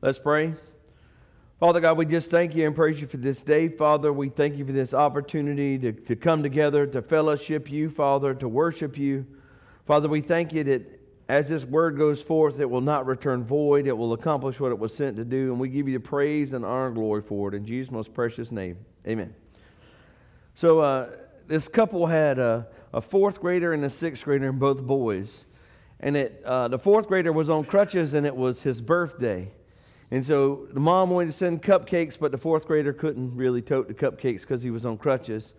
Let's pray. Father God, we just thank you and praise you for this day. Father, we thank you for this opportunity to, to come together, to fellowship you, Father, to worship you. Father, we thank you that as this word goes forth, it will not return void. It will accomplish what it was sent to do. And we give you the praise and honor and glory for it. In Jesus' most precious name, amen. So, uh, this couple had a, a, fourth grader and a sixth grader, and both boys. And it, uh, the fourth grader was on crutches, and it was his birthday. And so the mom wanted to send cupcakes, but the fourth grader couldn't really tote the cupcakes because he was on crutches.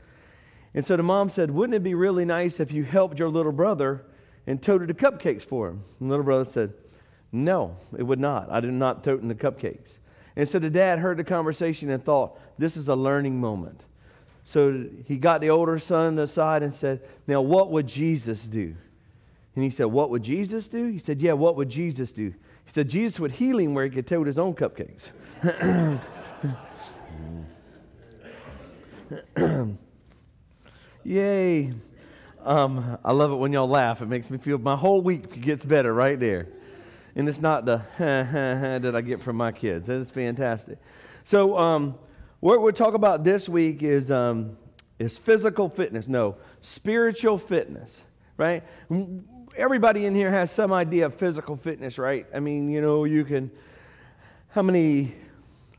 And so the mom said, Wouldn't it be really nice if you helped your little brother and toted the cupcakes for him? And the little brother said, No, it would not. I did not tote the cupcakes. And so the dad heard the conversation and thought, This is a learning moment. So he got the older son aside and said, Now, what would Jesus do? And he said, What would Jesus do? He said, Yeah, what would Jesus do? He said Jesus would heal him where he could tote his own cupcakes. Yay. Um, I love it when y'all laugh. It makes me feel my whole week gets better right there. And it's not the that I get from my kids. That is fantastic. So, um, what we'll talk about this week is, um, is physical fitness. No, spiritual fitness, right? Everybody in here has some idea of physical fitness, right? I mean, you know, you can, how many,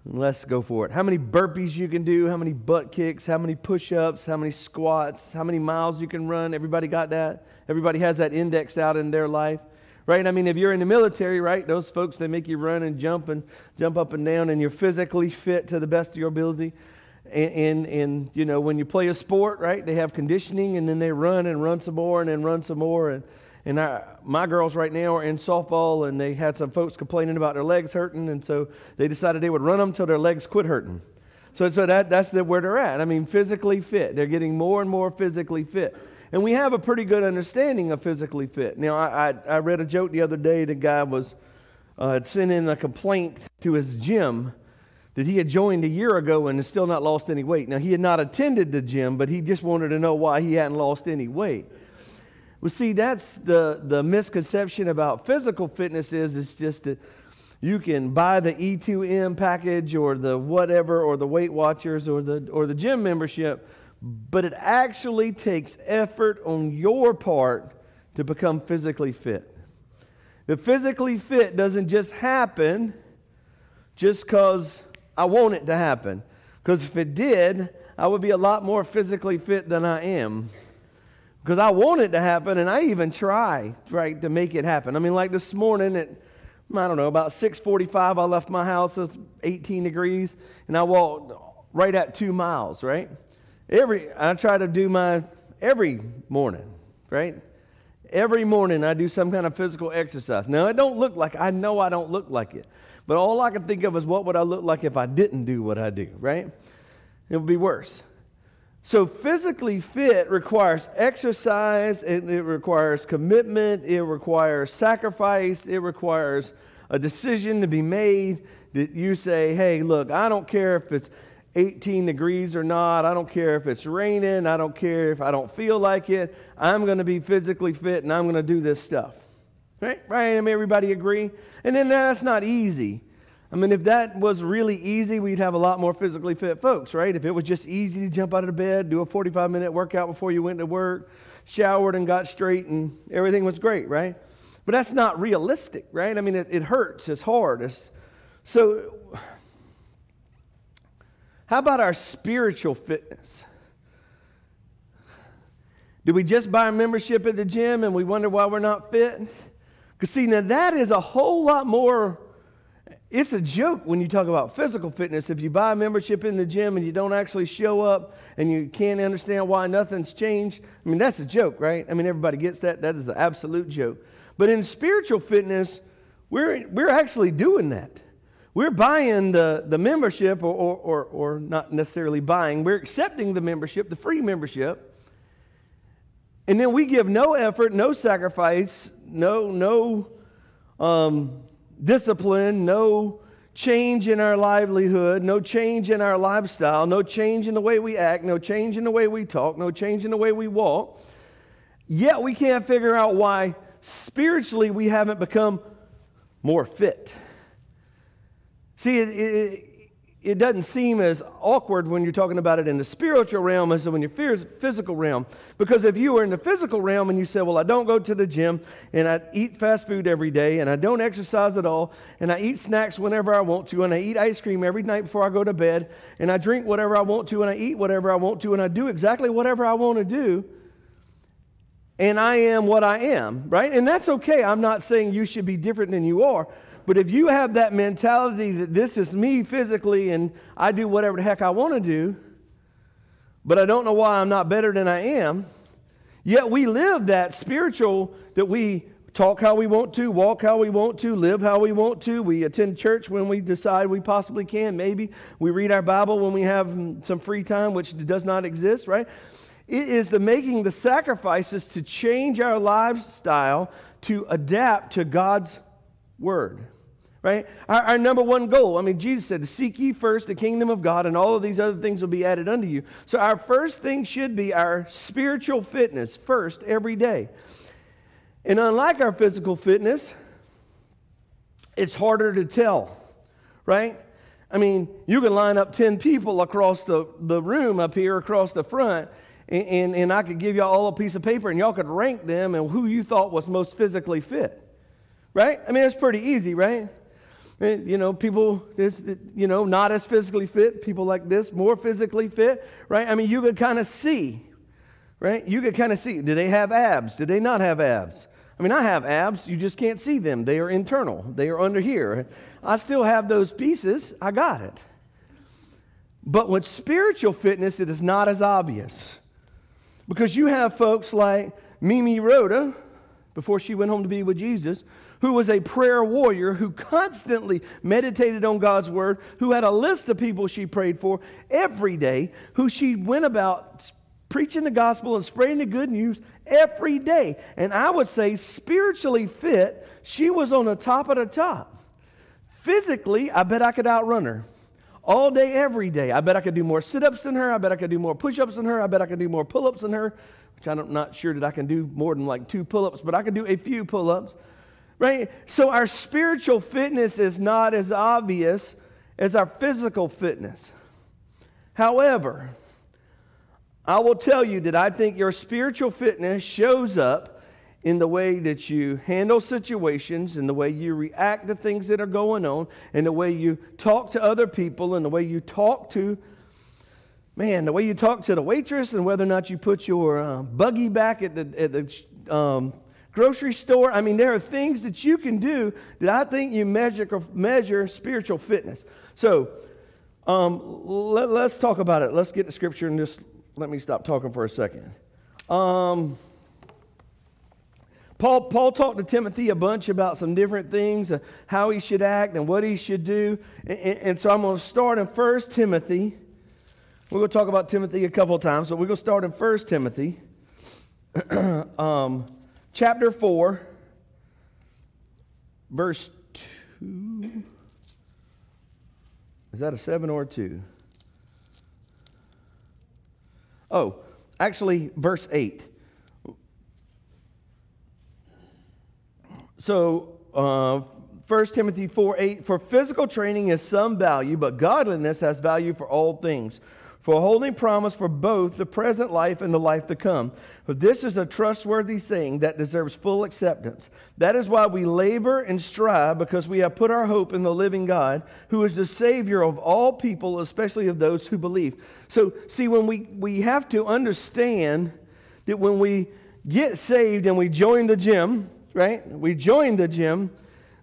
let's go for it, how many burpees you can do, how many butt kicks, how many push ups, how many squats, how many miles you can run. Everybody got that? Everybody has that indexed out in their life. Right? I mean, if you're in the military, right, those folks, they make you run and jump and jump up and down, and you're physically fit to the best of your ability. And, and, and, you know, when you play a sport, right, they have conditioning and then they run and run some more and then run some more. And, and I, my girls right now are in softball, and they had some folks complaining about their legs hurting, and so they decided they would run them until their legs quit hurting. So, so that, that's the, where they're at. I mean, physically fit. They're getting more and more physically fit. And we have a pretty good understanding of physically fit. Now, I, I, I read a joke the other day. The guy was uh, had sent in a complaint to his gym that he had joined a year ago and has still not lost any weight. Now, he had not attended the gym, but he just wanted to know why he hadn't lost any weight. Well, see, that's the, the misconception about physical fitness is it's just that you can buy the E2M package or the whatever or the Weight Watchers or the, or the gym membership, but it actually takes effort on your part to become physically fit. The physically fit doesn't just happen just because I want it to happen. Because if it did, I would be a lot more physically fit than I am because I want it to happen and I even try, right, to make it happen. I mean, like this morning at, I don't know, about 645, I left my house, it's 18 degrees, and I walked right at two miles, right? Every, I try to do my, every morning, right? Every morning I do some kind of physical exercise. Now, it don't look like, I know I don't look like it, but all I can think of is what would I look like if I didn't do what I do, right? It would be worse. So, physically fit requires exercise, it, it, requires commitment, it requires sacrifice, it requires a decision to be made that you say, hey, look, I don't care if it's 18 degrees or not, I don't care if it's raining, I don't care if I don't feel like it, I'm going to be physically fit and I'm going to do this stuff. Right? Right? I mean, everybody agree? And then that's not easy. I mean, if that was really easy, we'd have a lot more physically fit folks, right? If it was just easy to jump out of bed, do a 45 minute workout before you went to work, showered and got straight, and everything was great, right? But that's not realistic, right? I mean, it, it hurts, it's hard. It's, so, how about our spiritual fitness? Do we just buy a membership at the gym and we wonder why we're not fit? Because, see, now that is a whole lot more it's a joke when you talk about physical fitness. If you buy a membership in the gym and you don't actually show up and you can't understand why nothing's changed, I mean, that's a joke, right? I mean, everybody gets that. That is an absolute joke. But in spiritual fitness, we're, we're actually doing that. We're buying the, the membership, or, or, or, or not necessarily buying, we're accepting the membership, the free membership. And then we give no effort, no sacrifice, no, no um, discipline, no change in our livelihood, no change in our lifestyle, no change in the way we act, no change in the way we talk, no change in the way we walk. Yet we can't figure out why spiritually we haven't become more fit. See, it, it, it doesn't seem as awkward when you're talking about it in the spiritual realm as when you're in the physical realm. Because if you were in the physical realm and you said, Well, I don't go to the gym and I eat fast food every day and I don't exercise at all and I eat snacks whenever I want to and I eat ice cream every night before I go to bed and I drink whatever I want to and I eat whatever I want to and I do exactly whatever I want to do and I am what I am, right? And that's okay. I'm not saying you should be different than you are. But if you have that mentality that this is me physically and I do whatever the heck I want to do, but I don't know why I'm not better than I am, yet we live that spiritual that we talk how we want to, walk how we want to, live how we want to. We attend church when we decide we possibly can, maybe. We read our Bible when we have some free time, which does not exist, right? It is the making the sacrifices to change our lifestyle to adapt to God's word right? Our, our, number one goal. I mean, Jesus said, Seek ye first the kingdom of God, and all of these other things will be added unto you. So, our first thing should be our spiritual fitness first every day. And unlike our physical fitness, it's harder to tell, right? I mean, you can line up 10 people across the, the room up here, across the front, and, and, and I could give y'all all a piece of paper, and y'all could rank them and who you thought was most physically fit. Right? I mean, it's pretty easy, right? You know, people, this, you know, not as physically fit, people like this, more physically fit, right? I mean, you could kind of see, right? You could kind of see. Do they have abs? Do they not have abs? I mean, I have abs, you just can't see them. They are internal, they are under here. I still have those pieces, I got it. But with spiritual fitness, it is not as obvious. Because you have folks like Mimi Rhoda, before she went home to be with Jesus, who was a prayer warrior, who constantly meditated on God's word, who had a list of people she prayed for every day, who she went about preaching the gospel and spreading the good news every day. And I would say, spiritually fit, she was on the top of the top. Physically, I bet I could outrun her all day, every day. I bet I could do more sit ups than her. I bet I could do more push ups than her. I bet I could do more pull ups than her, which I'm not sure that I can do more than like two pull ups, but I can do a few pull ups right? So our spiritual fitness is not as obvious as our physical fitness. However, I will tell you that I think your spiritual fitness shows up in the way that you handle situations, in the way you react to things that are going on, in the way you talk to other people, in the way you talk to, man, the way you talk to the waitress, and whether or not you put your uh, buggy back at the, at the um, grocery store. I mean, there are things that you can do that I think you measure, measure spiritual fitness. So um, let, us talk about it. Let's get the scripture and just let me stop talking for a second. Um, Paul, Paul talked to Timothy a bunch about some different things, uh, how he should act and what he should do. And, and so I'm going to start in 1 Timothy. We're going to talk about Timothy a couple of times, so we're going to start in 1 Timothy. um, chapter 4, verse 2. Is that a 7 or a 2? Oh, actually, verse 8. So, uh, 1 Timothy 4 8, for physical training is some value, but godliness has value for all things for holding promise for both the present life and the life to come. But this is a trustworthy saying that deserves full acceptance. That is why we labor and strive, because we have put our hope in the living God, who is the Savior of all people, especially of those who believe. So, see, when we, we have to understand that when we get saved and we join the gym, right? We join the gym,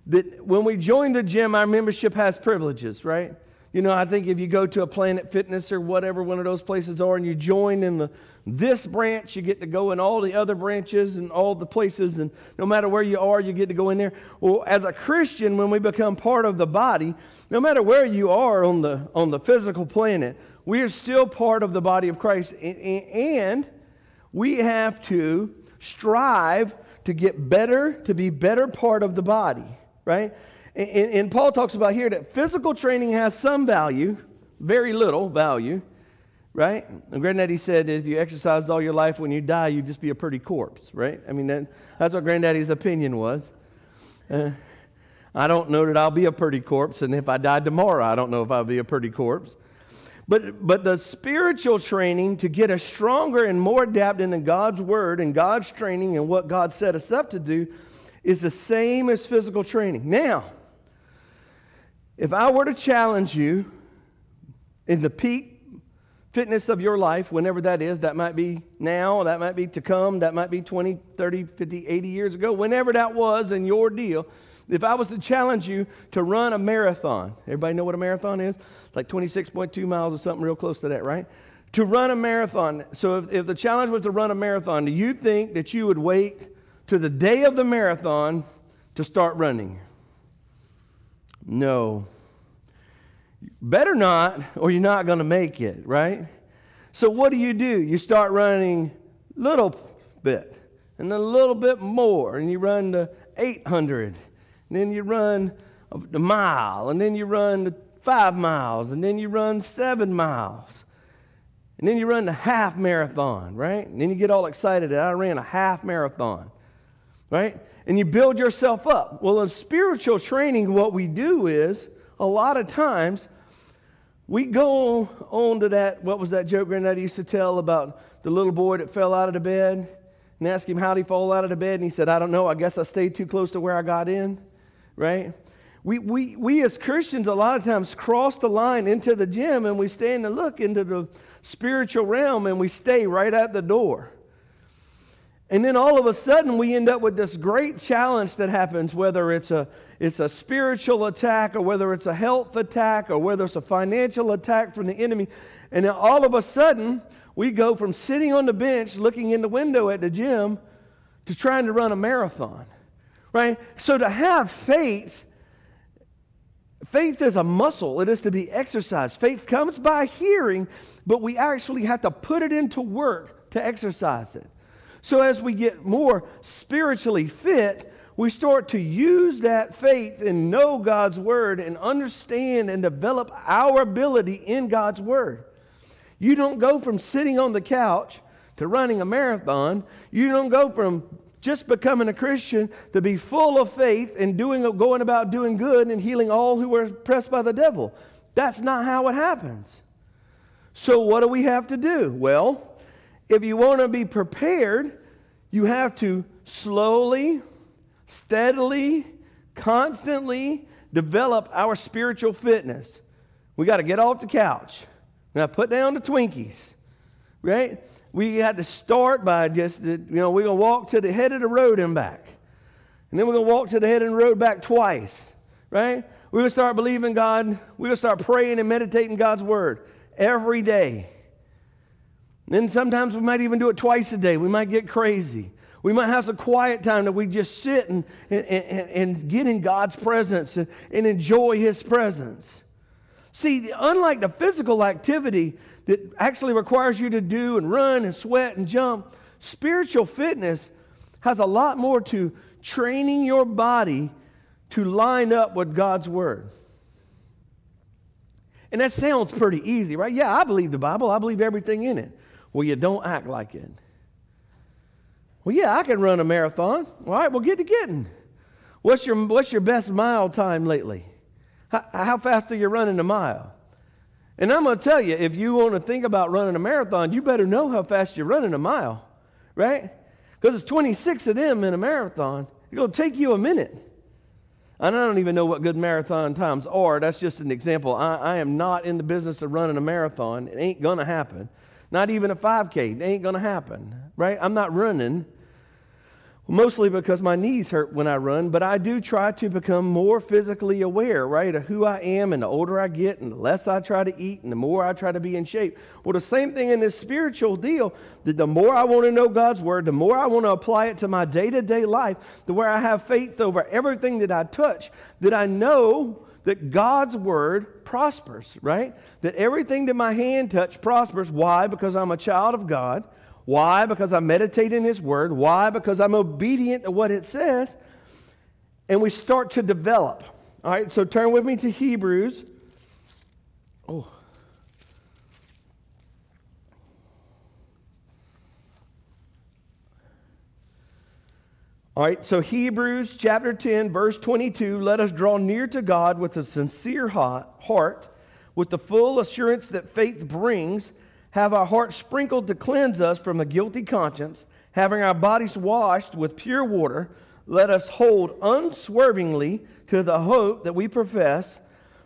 that when we join the gym, our membership has privileges, right? You know, I think if you go to a Planet Fitness or whatever one of those places are and you join in the this branch, you get to go in all the other branches and all the places, and no matter where you are, you get to go in there. Well, as a Christian, when we become part of the body, no matter where you are on the on the physical planet, we are still part of the body of Christ, and we have to strive to get better, to be better part of the body, right? And, and Paul talks about here that physical training has some value, very little value, right? And Granddaddy said if you exercised all your life, when you die, you'd just be a pretty corpse, right? I mean, that, that's what Granddaddy's opinion was. Uh, I don't know that I'll be a pretty corpse. And if I die tomorrow, I don't know if I'll be a pretty corpse. But, but the spiritual training to get us stronger and more adapted in God's word and God's training and what God set us up to do is the same as physical training. Now, if I were to challenge you in the peak fitness of your life, whenever that is, that might be now, that might be to come, that might be 20, 30, 50, 80 years ago, whenever that was in your deal. If I was to challenge you to run a marathon, everybody know what a marathon is? It's like 26.2 miles or something real close to that, right? To run a marathon. So if, if the challenge was to run a marathon, do you think that you would wait to the day of the marathon to start running? No. Better not, or you're not going to make it, right? So what do you do? You start running a little bit, and then a little bit more, and you run to 800, and then you run a mile, and then you run five miles, and then you run seven miles, and then you run the half marathon, right? And then you get all excited that I ran a half marathon, right? And you build yourself up. Well, in spiritual training, what we do is a lot of times we go on to that, what was that joke Granddaddy used to tell about the little boy that fell out of the bed and asked him how'd he fall out of the bed? And he said, I don't know. I guess I stayed too close to where I got in, right? We, we, we as Christians a lot of times cross the line into the gym and we stand and look into the spiritual realm and we stay right at the door. And then all of a sudden, we end up with this great challenge that happens, whether it's a, it's a spiritual attack, or whether it's a health attack, or whether it's a financial attack from the enemy. And then all of a sudden, we go from sitting on the bench looking in the window at the gym to trying to run a marathon, right? So to have faith, faith is a muscle, it is to be exercised. Faith comes by hearing, but we actually have to put it into work to exercise it. So, as we get more spiritually fit, we start to use that faith and know God's word and understand and develop our ability in God's word. You don't go from sitting on the couch to running a marathon. You don't go from just becoming a Christian to be full of faith and doing, going about doing good and healing all who are oppressed by the devil. That's not how it happens. So, what do we have to do? Well, if you want to be prepared, you have to slowly, steadily, constantly develop our spiritual fitness. We got to get off the couch. Now put down the Twinkies, right? We got to start by just, you know, we're going to walk to the head of the road and back. And then we're going to walk to the head of the road back twice, right? We're going to start believing God. We're going to start praying and meditating God's word every day. Then sometimes we might even do it twice a day. We might get crazy. We might have some quiet time that we just sit and, and, and, and get in God's presence and, and enjoy His presence. See, unlike the physical activity that actually requires you to do and run and sweat and jump, spiritual fitness has a lot more to training your body to line up with God's Word. And that sounds pretty easy, right? Yeah, I believe the Bible, I believe everything in it. Well, you don't act like it. Well, yeah, I can run a marathon. All right, well, get to getting. What's your, what's your best mile time lately? How, how fast are you running a mile? And I'm going to tell you, if you want to think about running a marathon, you better know how fast you're running a mile, right? Because it's 26 of them in a marathon. It's going to take you a minute. And I don't even know what good marathon times are. That's just an example. I, I am not in the business of running a marathon. It ain't going to happen. Not even a 5K. It ain't going to happen, right? I'm not running. Mostly because my knees hurt when I run, but I do try to become more physically aware, right, of who I am. And the older I get, and the less I try to eat, and the more I try to be in shape. Well, the same thing in this spiritual deal that the more I want to know God's word, the more I want to apply it to my day to day life, the where I have faith over everything that I touch, that I know that God's word prospers, right? That everything that my hand touch prospers. Why? Because I'm a child of God. Why? Because I meditate in His word. Why? Because I'm obedient to what it says. And we start to develop. All right, so turn with me to Hebrews. Oh. All right, so Hebrews chapter 10, verse 22 let us draw near to God with a sincere heart, with the full assurance that faith brings, have our hearts sprinkled to cleanse us from a guilty conscience, having our bodies washed with pure water, let us hold unswervingly to the hope that we profess,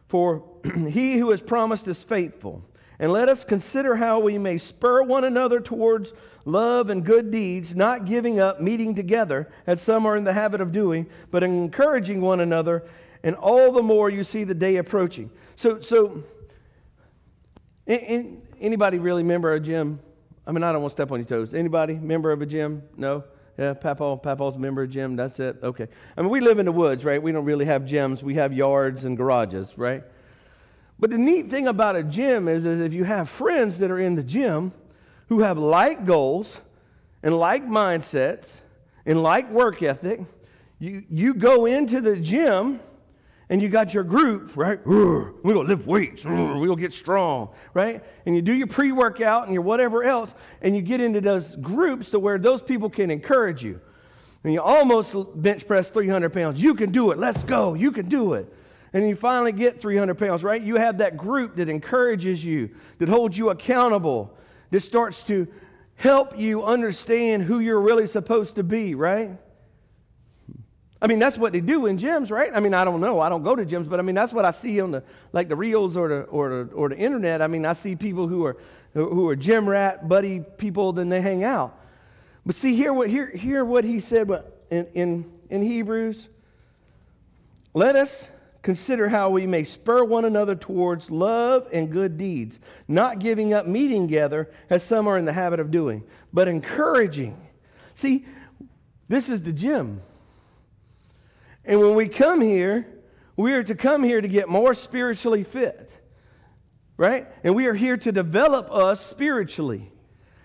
for he who has promised is faithful. And let us consider how we may spur one another towards love and good deeds, not giving up meeting together, as some are in the habit of doing, but encouraging one another, and all the more you see the day approaching. So, so in, in, anybody really member a gym? I mean, I don't want to step on your toes. Anybody member of a gym? No? Yeah, Papa, Papa's member of a gym. That's it. Okay. I mean, we live in the woods, right? We don't really have gyms. We have yards and garages, right? But the neat thing about a gym is, is if you have friends that are in the gym, who have like goals and like mindsets and like work ethic. You, you go into the gym and you got your group, right? We're going to lift weights. We're going to get strong, right? And you do your pre workout and your whatever else, and you get into those groups to where those people can encourage you. And you almost bench press 300 pounds. You can do it. Let's go. You can do it. And you finally get 300 pounds, right? You have that group that encourages you, that holds you accountable, this starts to help you understand who you're really supposed to be, right? I mean, that's what they do in gyms, right? I mean, I don't know. I don't go to gyms, but I mean, that's what I see on the like the reels or the or the or the internet. I mean, I see people who are who are gym rat buddy people, then they hang out. But see here what here here what he said in in in Hebrews. Let us Consider how we may spur one another towards love and good deeds, not giving up meeting together as some are in the habit of doing, but encouraging. See, this is the gym. And when we come here, we are to come here to get more spiritually fit, right? And we are here to develop us spiritually.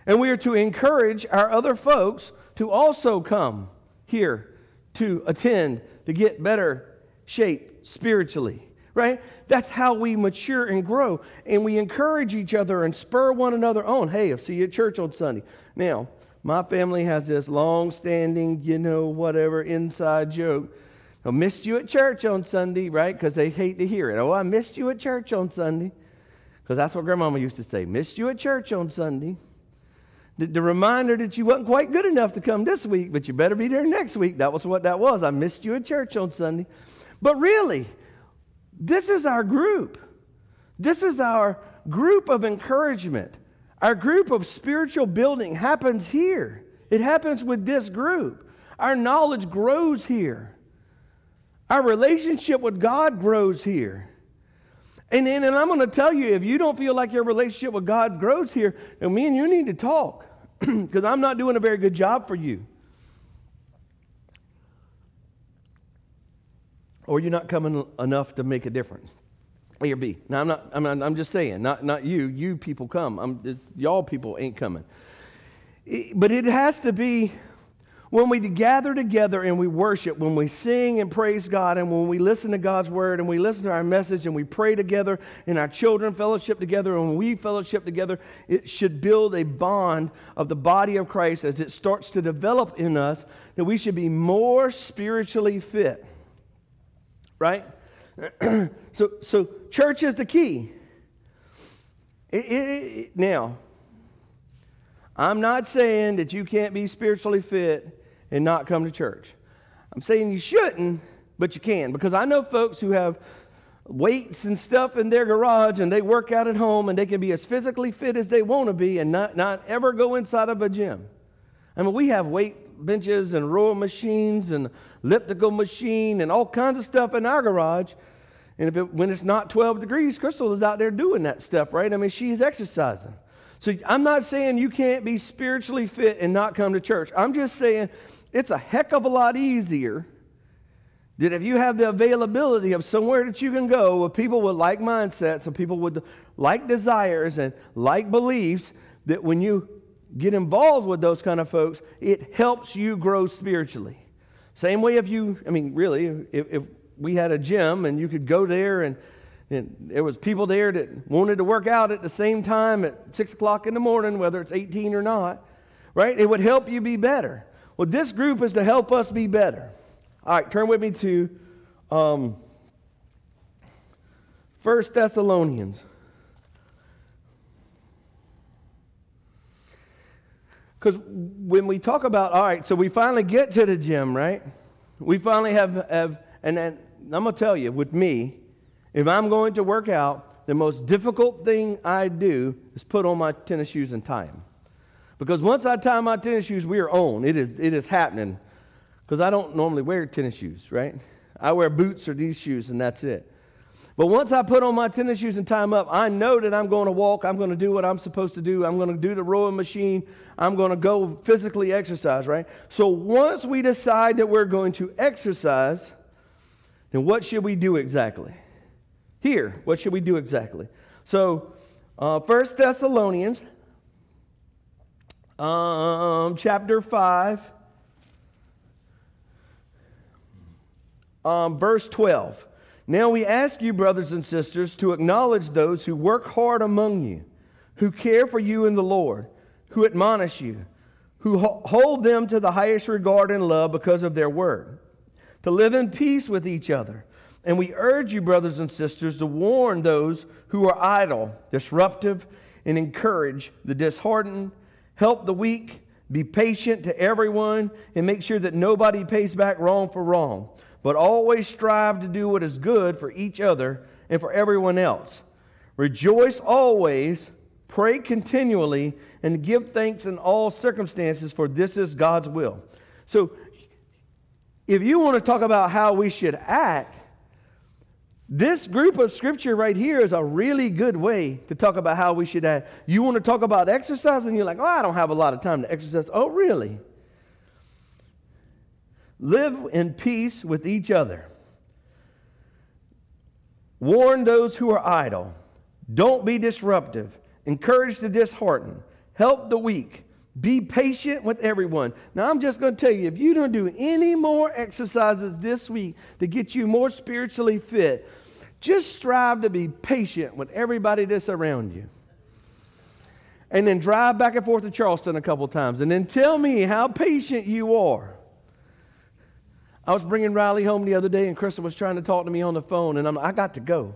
And we are to encourage our other folks to also come here to attend to get better shape spiritually, right? That's how we mature and grow. And we encourage each other and spur one another on. Hey, I'll see you at church on Sunday. Now, my family has this long standing, you know, whatever inside joke. I missed you at church on Sunday, right? Because they hate to hear it. Oh, I missed you at church on Sunday. Because that's what grandmama used to say. Missed you at church on Sunday. The, the, reminder that you wasn't quite good enough to come this week, but you better be there next week. That was what that was. I missed you at church on Sunday. But really, this is our group. This is our group of encouragement. Our group of spiritual building happens here. It happens with this group. Our knowledge grows here. Our relationship with God grows here. And, and, and I'm going to tell you if you don't feel like your relationship with God grows here, then me and you need to talk because I'm not doing a very good job for you. Or you're not coming enough to make a difference. A or B. Now, I'm not, I'm, not, I'm just saying, not, not you. You people come. I'm, y'all people ain't coming. It, but it has to be when we gather together and we worship, when we sing and praise God, and when we listen to God's word and we listen to our message and we pray together and our children fellowship together and we fellowship together, it should build a bond of the body of Christ as it starts to develop in us that we should be more spiritually fit right? so, so church is the key. It, it, it, now, I'm not saying that you can't be spiritually fit and not come to church. I'm saying you shouldn't, but you can. Because I know folks who have weights and stuff in their garage and they work out at home and they can be as physically fit as they want to be and not, not ever go inside of a gym. I mean, we have weight benches and rower machines and elliptical machine and all kinds of stuff in our garage. And if it, when it's not 12 degrees, Crystal is out there doing that stuff, right? I mean, she's exercising. So I'm not saying you can't be spiritually fit and not come to church. I'm just saying it's a heck of a lot easier that if you have the availability of somewhere that you can go with people with like mindsets and people with like desires and like beliefs, that when you get involved with those kind of folks, it helps you grow spiritually. Same way if you, I mean, really, if, if we had a gym and you could go there and, and there was people there that wanted to work out at the same time at 6 o'clock in the morning, whether it's 18 or not, right? It would help you be better. Well, this group is to help us be better. All right, turn with me to um, 1 Thessalonians. Because when we talk about, all right, so we finally get to the gym, right? We finally have, have and then I'm going to tell you, with me, if I'm going to work out, the most difficult thing I do is put on my tennis shoes and tie them. Because once I tie my tennis shoes, we are on. It is, it is happening. Because I don't normally wear tennis shoes, right? I wear boots or these shoes, and that's it. But once I put on my tennis shoes and tie them up, I know that I'm going to walk. I'm going to do what I'm supposed to do. I'm going to do the rowing machine. I'm going to go physically exercise, right? So once we decide that we're going to exercise, then what should we do exactly? Here, what should we do exactly? So, uh, 1 Thessalonians um, chapter 5, um, verse 12. Now we ask you, brothers and sisters, to acknowledge those who work hard among you, who care for you in the Lord, who admonish you, who hold them to the highest regard and love because of their word, to live in peace with each other. And we urge you, brothers and sisters, to warn those who are idle, disruptive, and encourage the disheartened, help the weak, be patient to everyone, and make sure that nobody pays back wrong for wrong but always strive to do what is good for each other and for everyone else. Rejoice always, pray continually, and give thanks in all circumstances, for this is God's will. So, if you want to talk about how we should act, this group of scripture right here is a really good way to talk about how we should act. You want to talk about exercise, and you're like, oh, I don't have a lot of time to exercise. Oh, really? Live in peace with each other. Warn those who are idle. Don't be disruptive. Encourage the disheartened. Help the weak. Be patient with everyone. Now, I'm just going to tell you if you don't do any more exercises this week to get you more spiritually fit, just strive to be patient with everybody that's around you. And then drive back and forth to Charleston a couple times. And then tell me how patient you are. I was bringing Riley home the other day, and Krista was trying to talk to me on the phone, and I'm, I got to go.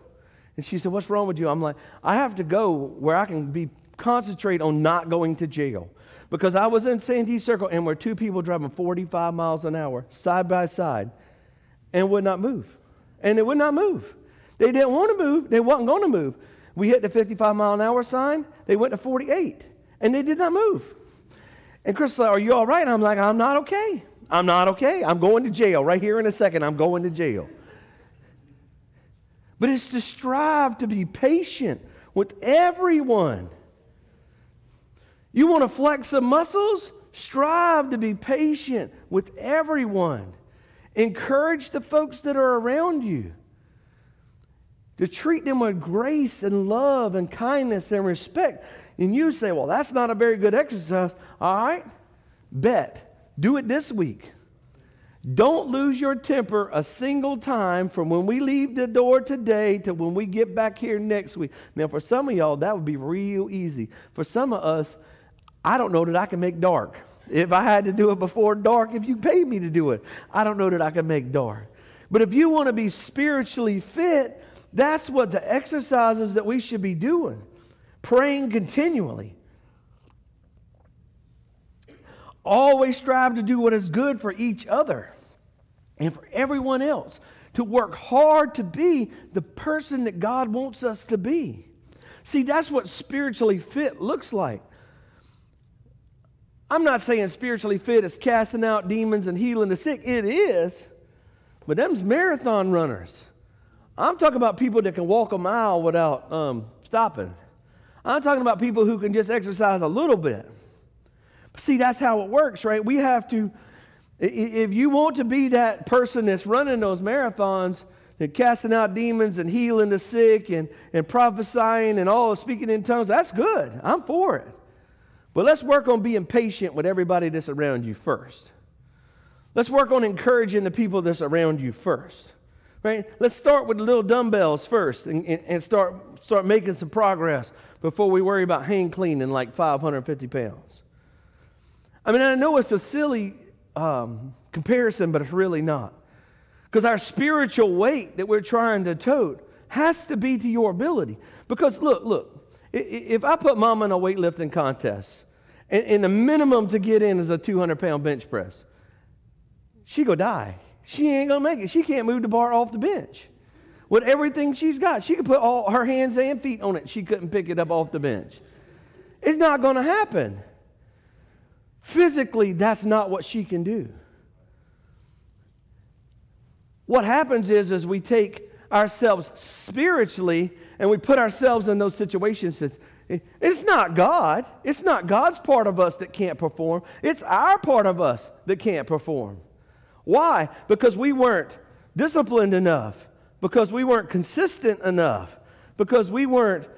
And she said, What's wrong with you? I'm like, I have to go where I can be concentrate on not going to jail. Because I was in Santee Circle, and where two people driving 45 miles an hour side by side and would not move. And they would not move. They didn't want to move, they wasn't going to move. We hit the 55 mile an hour sign, they went to 48, and they did not move. And Chris said, Are you all right? I'm like, I'm not okay. I'm not okay. I'm going to jail. Right here in a second, I'm going to jail. But it's to strive to be patient with everyone. You want to flex some muscles? Strive to be patient with everyone. Encourage the folks that are around you. To treat them with grace and love and kindness and respect. And you say, well, that's not a very good exercise. All right, bet. Do it this week. Don't lose your temper a single time from when we leave the door today to when we get back here next week. Now, for some of y'all, that would be real easy. For some of us, I don't know that I can make dark. If I had to do it before dark, if you paid me to do it, I don't know that I can make dark. But if you want to be spiritually fit, that's what the exercises that we should be doing. Praying continually, Always strive to do what is good for each other and for everyone else. To work hard to be the person that God wants us to be. See, that's what spiritually fit looks like. I'm not saying spiritually fit is casting out demons and healing the sick. It is. But them's marathon runners. I'm talking about people that can walk a mile without um, stopping. I'm talking about people who can just exercise a little bit. See, that's how it works, right? We have to, if you want to be that person that's running those marathons, and casting out demons and healing the sick and, and prophesying and all speaking in tongues, that's good. I'm for it. But let's work on being patient with everybody that's around you first. Let's work on encouraging the people that's around you first. Right? Let's start with the little dumbbells first and, and, and start, start making some progress before we worry about hang cleaning like 550 pounds. I mean, I know it's a silly um, comparison, but it's really not. Because our spiritual weight that we're trying to tote has to be to your ability. Because look, look, if I put mama in a weightlifting contest, and, and the minimum to get in is a 200 pound bench press, she go die. She ain't gonna make it. She can't move the bar off the bench. With everything she's got, she could put all her hands and feet on it. She couldn't pick it up off the bench. It's not gonna happen. Physically, that's not what she can do. What happens is, is we take ourselves spiritually and we put ourselves in those situations. It's, it's not God. It's not God's part of us that can't perform. It's our part of us that can't perform. Why? Because we weren't disciplined enough, because we weren't consistent enough, because we weren't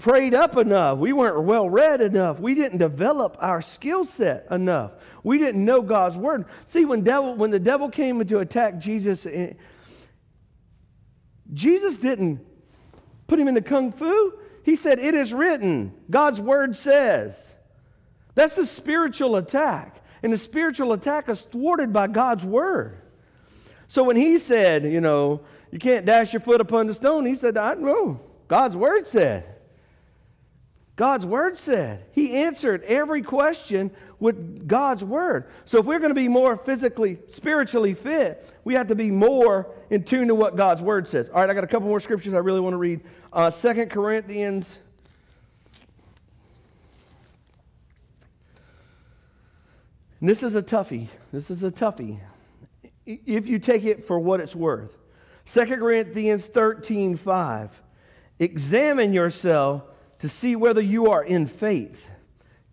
prayed up enough. We weren't well read enough. We didn't develop our skill set enough. We didn't know God's word. See, when, devil, when the devil came to attack Jesus, eh, Jesus didn't put him into kung fu. He said, It is written. God's word says. That's a spiritual attack. And the spiritual attack is thwarted by God's word. So when he said, you know, you can't dash your foot upon the stone, he said, I know. God's word said. God's word said. He answered every question with God's word. So if we're going to be more physically, spiritually fit, we have to be more in tune to what God's word says. All right, I got a couple more scriptures I really want to read. Uh, 2 Corinthians. And this is a toughie. This is a toughie. If you take it for what it's worth. 2 Corinthians 13 5. Examine yourself to see whether you are in faith.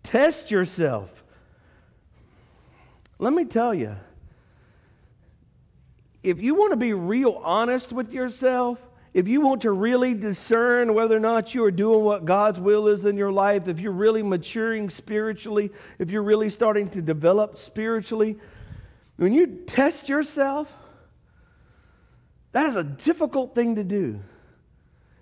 Test yourself. Let me tell you, if you want to be real honest with yourself, if you want to really discern whether or not you are doing what God's will is in your life, if you're really maturing spiritually, if you're really starting to develop spiritually, when you test yourself, that is a difficult thing to do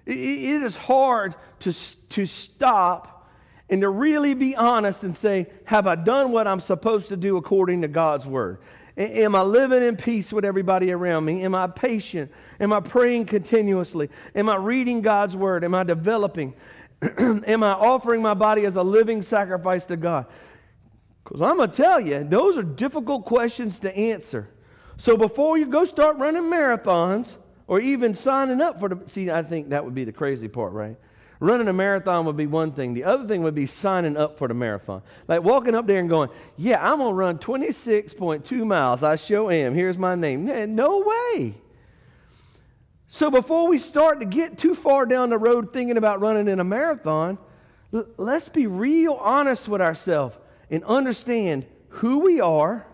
it is hard to, to stop and to really be honest and say, Have I done what I'm supposed to do according to God's word? Am I living in peace with everybody around me? Am I patient? Am I praying continuously? Am I reading God's word? Am I developing? Am I offering my body as a living sacrifice to God? Because I'm going to tell you, those are difficult questions to answer. So before you go start running marathons, or even signing up for the. See, I think that would be the crazy part, right? Running a marathon would be one thing. The other thing would be signing up for the marathon. Like walking up there and going, Yeah, I'm going to run 26.2 miles. I sure am. Here's my name. No way. So before we start to get too far down the road thinking about running in a marathon, let's be real honest with ourselves and understand who we are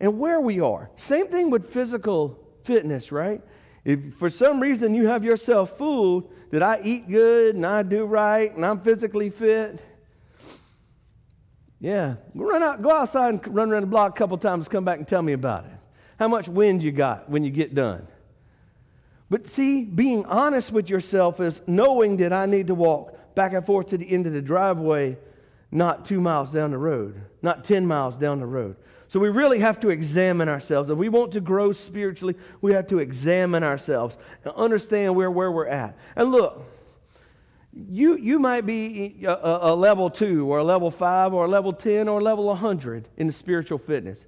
and where we are. Same thing with physical fitness, right? If for some reason you have yourself fooled that I eat good and I do right and I'm physically fit, yeah, run out, go outside and run around the block a couple times, come back and tell me about it. How much wind you got when you get done. But see, being honest with yourself is knowing that I need to walk back and forth to the end of the driveway, not two miles down the road, not 10 miles down the road. So we really have to examine ourselves. If we want to grow spiritually, we have to examine ourselves and understand where, where we're at. And look, you, you might be a, a, level two or a level five or a level 10 or a level 100 in the spiritual fitness.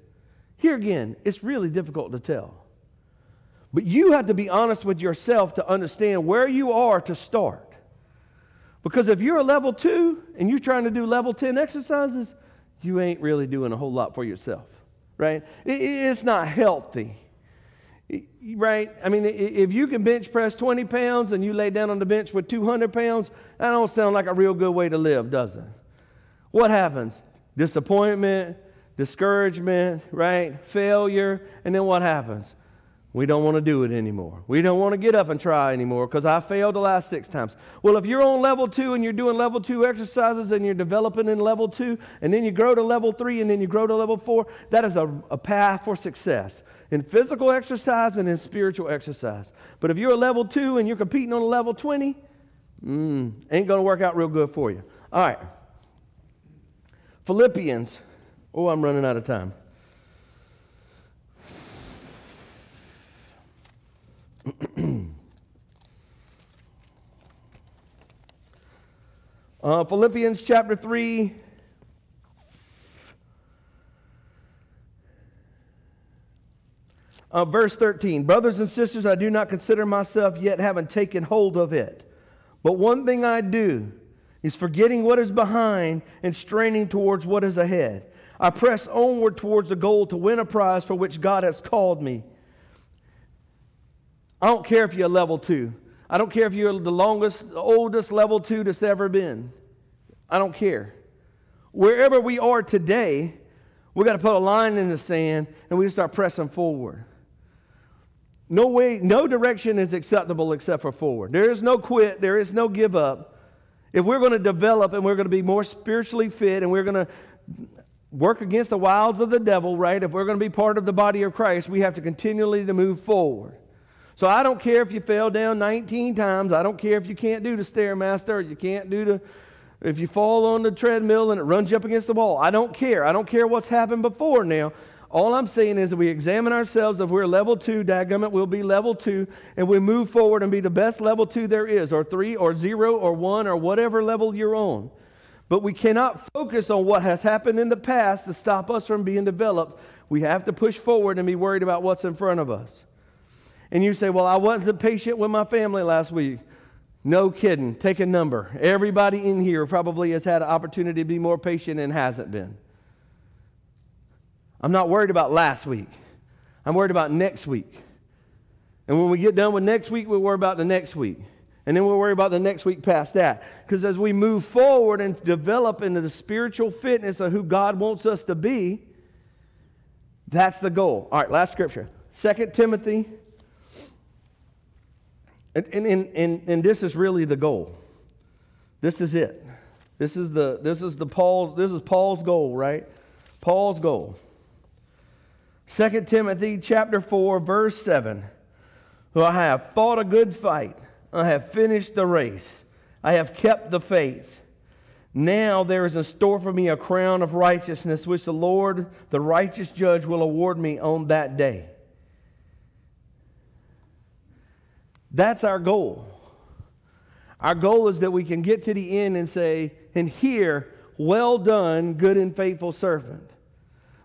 Here again, it's really difficult to tell. But you have to be honest with yourself to understand where you are to start. Because if you're a level two and you're trying to do level 10 exercises, you ain't really doing a whole lot for yourself, right? it's not healthy, right? I mean, if you can bench press 20 pounds and you lay down on the bench with 200 pounds, that don't sound like a real good way to live, does it? What happens? Disappointment, discouragement, right? Failure, and then what happens? We don't want to do it anymore. We don't want to get up and try anymore because I failed the last six times. Well, if you're on level two and you're doing level two exercises and you're developing in level two, and then you grow to level three and then you grow to level four, that is a, a path for success in physical exercise and in spiritual exercise. But if you're a level two and you're competing on a level 20, mm, ain't going to work out real good for you. All right. Philippians. Oh, I'm running out of time. uh, Philippians chapter 3. Uh, verse 13 Brothers and sisters, I do not consider myself yet having taken hold of it. But one thing I do is forgetting what is behind and straining towards what is ahead. I press onward towards the goal to win a prize for which God has called me I don't care if you're a level two. I don't care if you're the longest, the oldest level two that's ever been. I don't care. Wherever we are today, we got to put a line in the sand and we just start pressing forward. No way, no direction is acceptable except for forward. There is no quit, there is no give up. If we're going to develop and we're going to be more spiritually fit and we're going to work against the wiles of the devil, right? If we're going to be part of the body of Christ, we have to continually to move forward. So I don't care if you fell down 19 times. I don't care if you can't do the stairmaster or you can't do the if you fall on the treadmill and it runs you up against the wall. I don't care. I don't care what's happened before now. All I'm saying is that we examine ourselves. If we're level two, dadgummit, we'll be level two, and we move forward and be the best level two there is, or three, or zero, or one, or whatever level you're on. But we cannot focus on what has happened in the past to stop us from being developed. We have to push forward and be worried about what's in front of us. And you say, Well, I wasn't patient with my family last week. No kidding. Take a number. Everybody in here probably has had an opportunity to be more patient and hasn't been. I'm not worried about last week. I'm worried about next week. And when we get done with next week, we'll worry about the next week. And then we'll worry about the next week past that. Because as we move forward and develop into the spiritual fitness of who God wants us to be, that's the goal. All right, last scripture. 2 Timothy. And, and, and, and, this is really the goal. This is it. This is the this is the Paul this is Paul's goal, right? Paul's goal. 2 Timothy chapter 4, verse 7. For I have fought a good fight. I have finished the race. I have kept the faith. Now there is in store for me a crown of righteousness, which the Lord, the righteous judge, will award me on that day. That's our goal. Our goal is that we can get to the end and say, and hear, well done, good and faithful servant.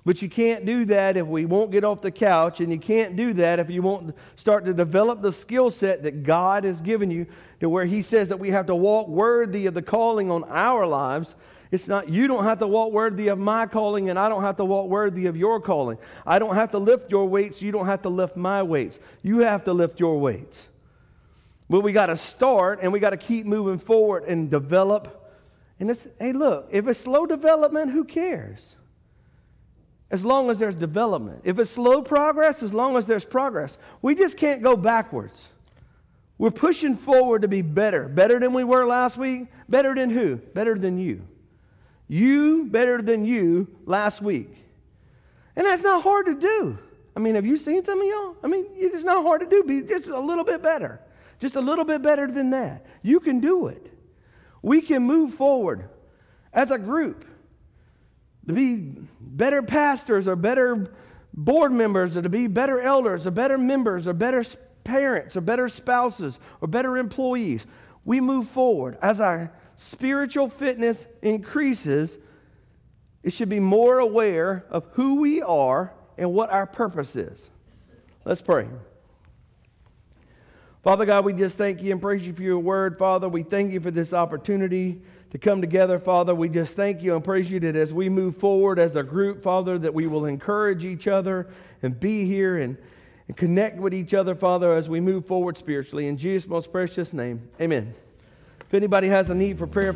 But you can't do that if we won't get off the couch, and you can't do that if you won't start to develop the skill set that God has given you to where He says that we have to walk worthy of the calling on our lives. It's not, you don't have to walk worthy of my calling, and I don't have to walk worthy of your calling. I don't have to lift your weights, you don't have to lift my weights. You have to lift your weights. But we got to start, and we got to keep moving forward and develop. And it's, hey, look, if it's slow development, who cares? as long as there's development. If it's slow progress, as long as there's progress. We just can't go backwards. We're pushing forward to be better. Better than we were last week. Better than who? Better than you. You better than you last week. And that's not hard to do. I mean, have you seen some of y'all? I mean, it's not hard to do. Be just a little bit better. Just a little bit better than that. You can do it. We can move forward as a group to be better pastors or better board members or to be better elders or better members or better parents or better spouses or better employees. We move forward. As our spiritual fitness increases, it should be more aware of who we are and what our purpose is. Let's pray. Father God, we just thank you and praise you for your word. Father, we thank you for this opportunity to come together, Father. We just thank you and praise you that as we move forward as a group, Father, that we will encourage each other and be here and, and connect with each other, Father, as we move forward spiritually. In Jesus' most precious name, amen. If anybody has a need for prayer,